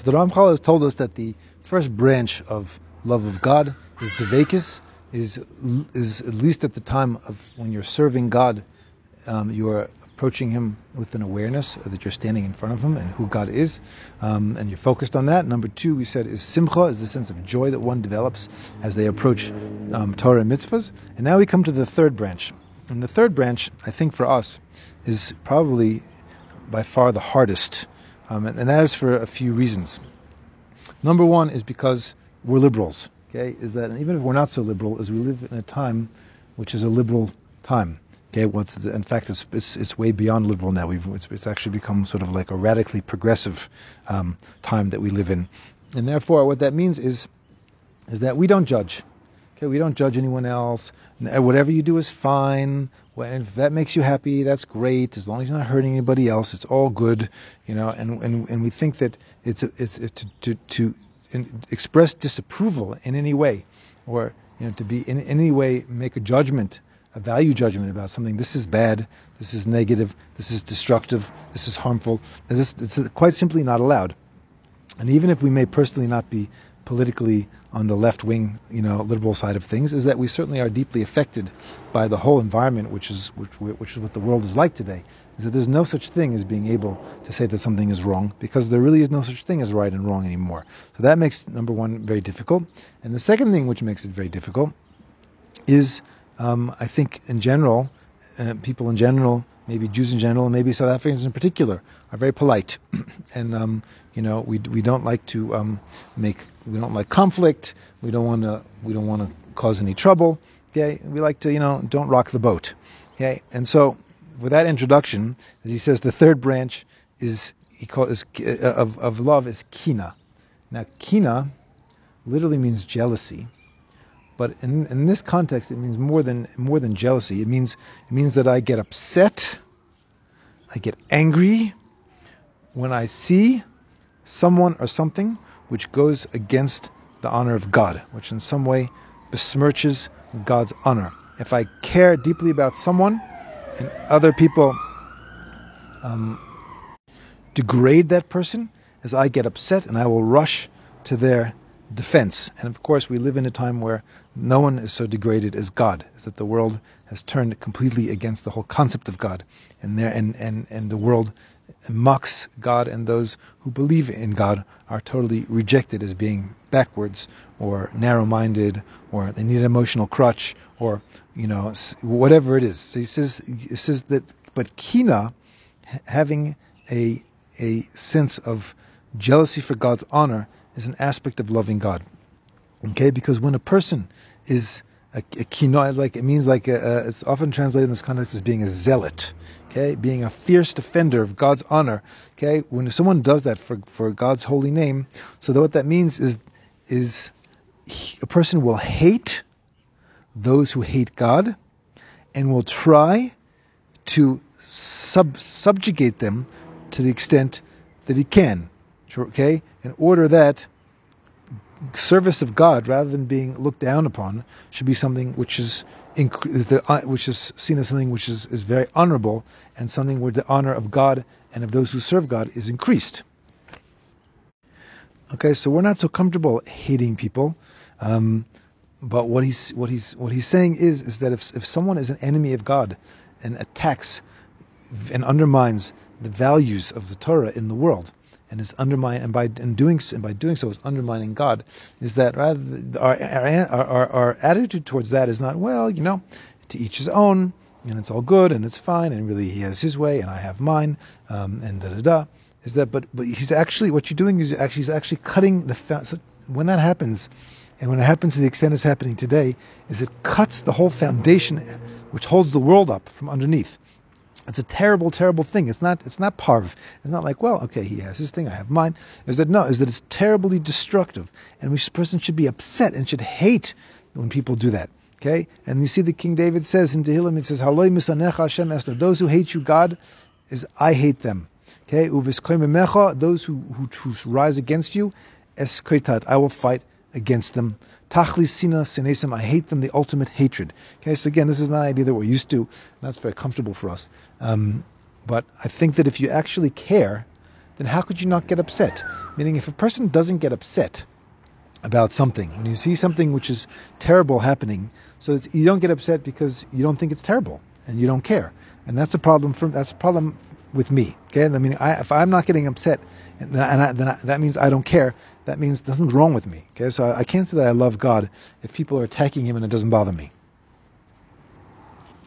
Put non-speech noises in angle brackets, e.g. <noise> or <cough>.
So the Ramchal has told us that the first branch of love of God is deveikus, is is at least at the time of when you're serving God, um, you are approaching Him with an awareness that you're standing in front of Him and who God is, um, and you're focused on that. Number two, we said is simcha, is the sense of joy that one develops as they approach um, Torah and mitzvahs. And now we come to the third branch, and the third branch, I think for us, is probably by far the hardest, um, and, and that is for a few reasons. Number one is because we're liberals. Okay, is that even if we're not so liberal, as we live in a time which is a liberal time. Okay, what's the, in fact it's, it's, it's way beyond liberal now. We've it's, it's, actually become sort of like a radically progressive um, time that we live in, and therefore what that means is is that we don't judge. Okay, we don't judge anyone else. Whatever you do is fine. And if that makes you happy, that's great. As long as you're not hurting anybody else, it's all good. You know, and and, and we think that it's a, it's a, to to, to express disapproval in any way, or you know, to be in, in any way make a judgment a value judgment about something. This is bad. This is negative. This is destructive. This is harmful. This, it's quite simply not allowed. And even if we may personally not be politically on the left wing, you know, liberal side of things, is that we certainly are deeply affected by the whole environment, which is which, which is what the world is like today. Is that there's no such thing as being able to say that something is wrong because there really is no such thing as right and wrong anymore. So that makes number one very difficult. And the second thing which makes it very difficult is um, I think in general, uh, people in general, maybe Jews in general, and maybe South Africans in particular, are very polite, <clears throat> and um, you know we we don't like to um, make we don't like conflict. We don't want to we don't want to cause any trouble. Okay, we like to you know don't rock the boat. Okay, and so with that introduction, as he says, the third branch is he calls uh, of of love is kina. Now kina literally means jealousy. But in, in this context, it means more than more than jealousy. It means it means that I get upset, I get angry when I see someone or something which goes against the honor of God, which in some way besmirches God's honor. If I care deeply about someone and other people um, degrade that person, as I get upset and I will rush to their defense. And of course, we live in a time where no one is so degraded as God, is that the world has turned completely against the whole concept of God. And, there, and, and, and the world mocks God, and those who believe in God are totally rejected as being backwards or narrow minded or they need an emotional crutch or, you know, whatever it is. So he says, he says that, but Kina, having a, a sense of jealousy for God's honor, is an aspect of loving God. Okay, because when a person is a, a kino, like it means like a, a, it's often translated in this context as being a zealot. Okay, being a fierce defender of God's honor. Okay, when someone does that for for God's holy name, so that what that means is is he, a person will hate those who hate God, and will try to sub, subjugate them to the extent that he can. Okay, in order that service of God, rather than being looked down upon, should be something which is uh, which is seen as something which is, is very honorable and something where the honor of God and of those who serve God is increased. Okay, so we're not so comfortable hating people, um, but what he's what he's what he's saying is is that if if someone is an enemy of God and attacks and undermines the values of the Torah in the world, and is undermine and by in doing and by doing so is undermining God is that rather our, our, our our attitude towards that is not well you know to each his own and it's all good and it's fine and really he has his way and I have mine um, and da da da is that but but he's actually what you're doing is actually he's actually cutting the fa- so when that happens and when it happens to the extent it's happening today is it cuts the whole foundation which holds the world up from underneath it's a terrible, terrible thing. It's not. It's not parve. It's not like, well, okay, he has his thing, I have mine. Is that no? Is that it's terribly destructive, and this person should be upset and should hate when people do that. Okay, and you see the King David says in Tehillim, it says, "Haloi misanecha Hashem Esther." Those who hate you, God, is I hate them. Okay, uviskoimemecha. Those who, who who rise against you, eskritat. I will fight against them. Tachli sina sinesim, I hate them, the ultimate hatred. Okay, so again, this is not an idea that we're used to. That's very comfortable for us. Um, but I think that if you actually care, then how could you not get upset? Meaning, if a person doesn't get upset about something, when you see something which is terrible happening, so you don't get upset because you don't think it's terrible and you don't care, and that's a problem. For, that's a problem with me. Okay, I mean, I, if I'm not getting upset, and, I, then I, that means I don't care. That means nothing's wrong with me. Okay, so I, I can't say that I love God if people are attacking Him and it doesn't bother me.